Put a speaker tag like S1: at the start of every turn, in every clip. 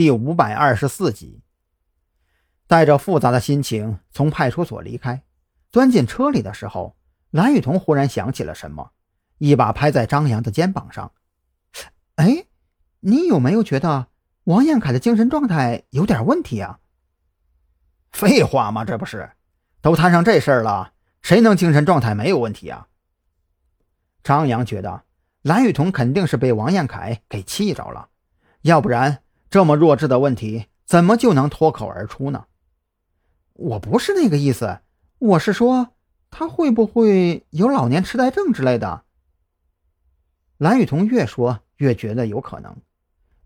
S1: 第五百二十四集。带着复杂的心情从派出所离开，钻进车里的时候，蓝雨桐忽然想起了什么，一把拍在张扬的肩膀上：“哎，你有没有觉得王彦凯的精神状态有点问题啊？”“
S2: 废话嘛，这不是，都摊上这事儿了，谁能精神状态没有问题啊？”
S1: 张扬觉得蓝雨桐肯定是被王彦凯给气着了，要不然这么弱智的问题怎么就能脱口而出呢？我不是那个意思，我是说他会不会有老年痴呆症之类的。蓝雨桐越说越觉得有可能，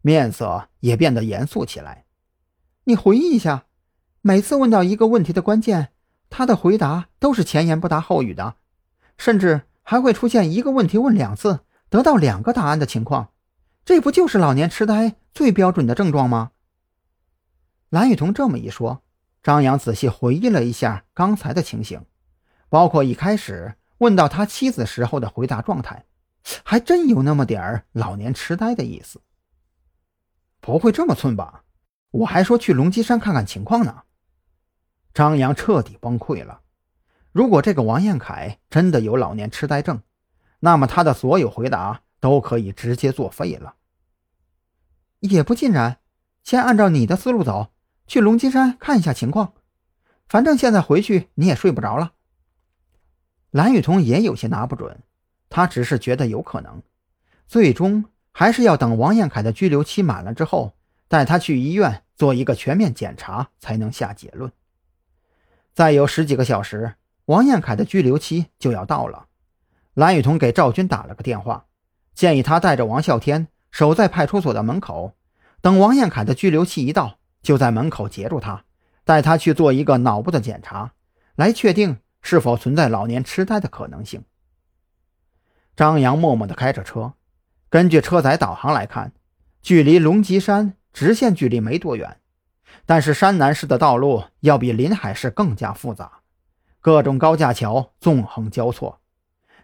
S1: 面色也变得严肃起来。你回忆一下，每次问到一个问题的关键，他的回答都是前言不搭后语的，甚至还会出现一个问题问两次，得到两个答案的情况，这不就是老年痴呆最标准的症状吗？蓝雨桐这么一说。张扬仔细回忆了一下刚才的情形，包括一开始问到他妻子时候的回答状态，还真有那么点儿老年痴呆的意思。不会这么寸吧？我还说去龙脊山看看情况呢。张扬彻底崩溃了。如果这个王彦凯真的有老年痴呆症，那么他的所有回答都可以直接作废了。也不尽然，先按照你的思路走。去龙脊山看一下情况，反正现在回去你也睡不着了。蓝雨桐也有些拿不准，他只是觉得有可能，最终还是要等王彦凯的拘留期满了之后，带他去医院做一个全面检查才能下结论。再有十几个小时，王彦凯的拘留期就要到了。蓝雨桐给赵军打了个电话，建议他带着王啸天守在派出所的门口，等王彦凯的拘留期一到。就在门口截住他，带他去做一个脑部的检查，来确定是否存在老年痴呆的可能性。张扬默默地开着车，根据车载导航来看，距离龙脊山直线距离没多远，但是山南市的道路要比临海市更加复杂，各种高架桥纵横交错，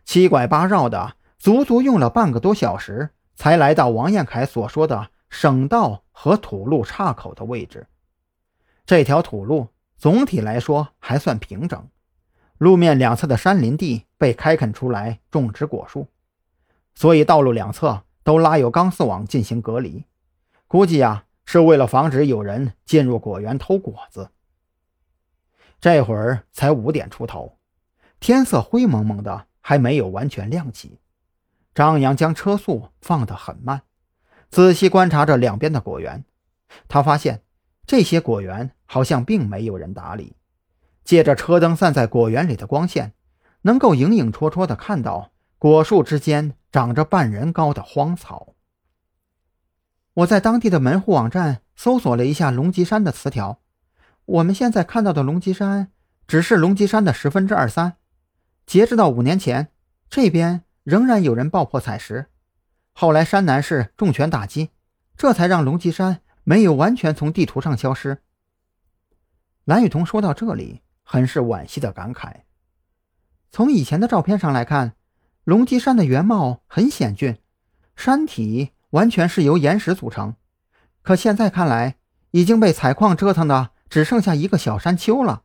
S1: 七拐八绕的，足足用了半个多小时才来到王彦凯所说的。省道和土路岔口的位置，这条土路总体来说还算平整，路面两侧的山林地被开垦出来种植果树，所以道路两侧都拉有钢丝网进行隔离。估计呀，是为了防止有人进入果园偷果子。这会儿才五点出头，天色灰蒙蒙的，还没有完全亮起。张扬将车速放得很慢。仔细观察着两边的果园，他发现这些果园好像并没有人打理。借着车灯散在果园里的光线，能够影影绰绰地看到果树之间长着半人高的荒草。我在当地的门户网站搜索了一下龙脊山的词条，我们现在看到的龙脊山只是龙脊山的十分之二三。截止到五年前，这边仍然有人爆破采石。后来山南市重拳打击，这才让龙脊山没有完全从地图上消失。蓝雨桐说到这里，很是惋惜的感慨。从以前的照片上来看，龙脊山的原貌很险峻，山体完全是由岩石组成。可现在看来，已经被采矿折腾的只剩下一个小山丘了。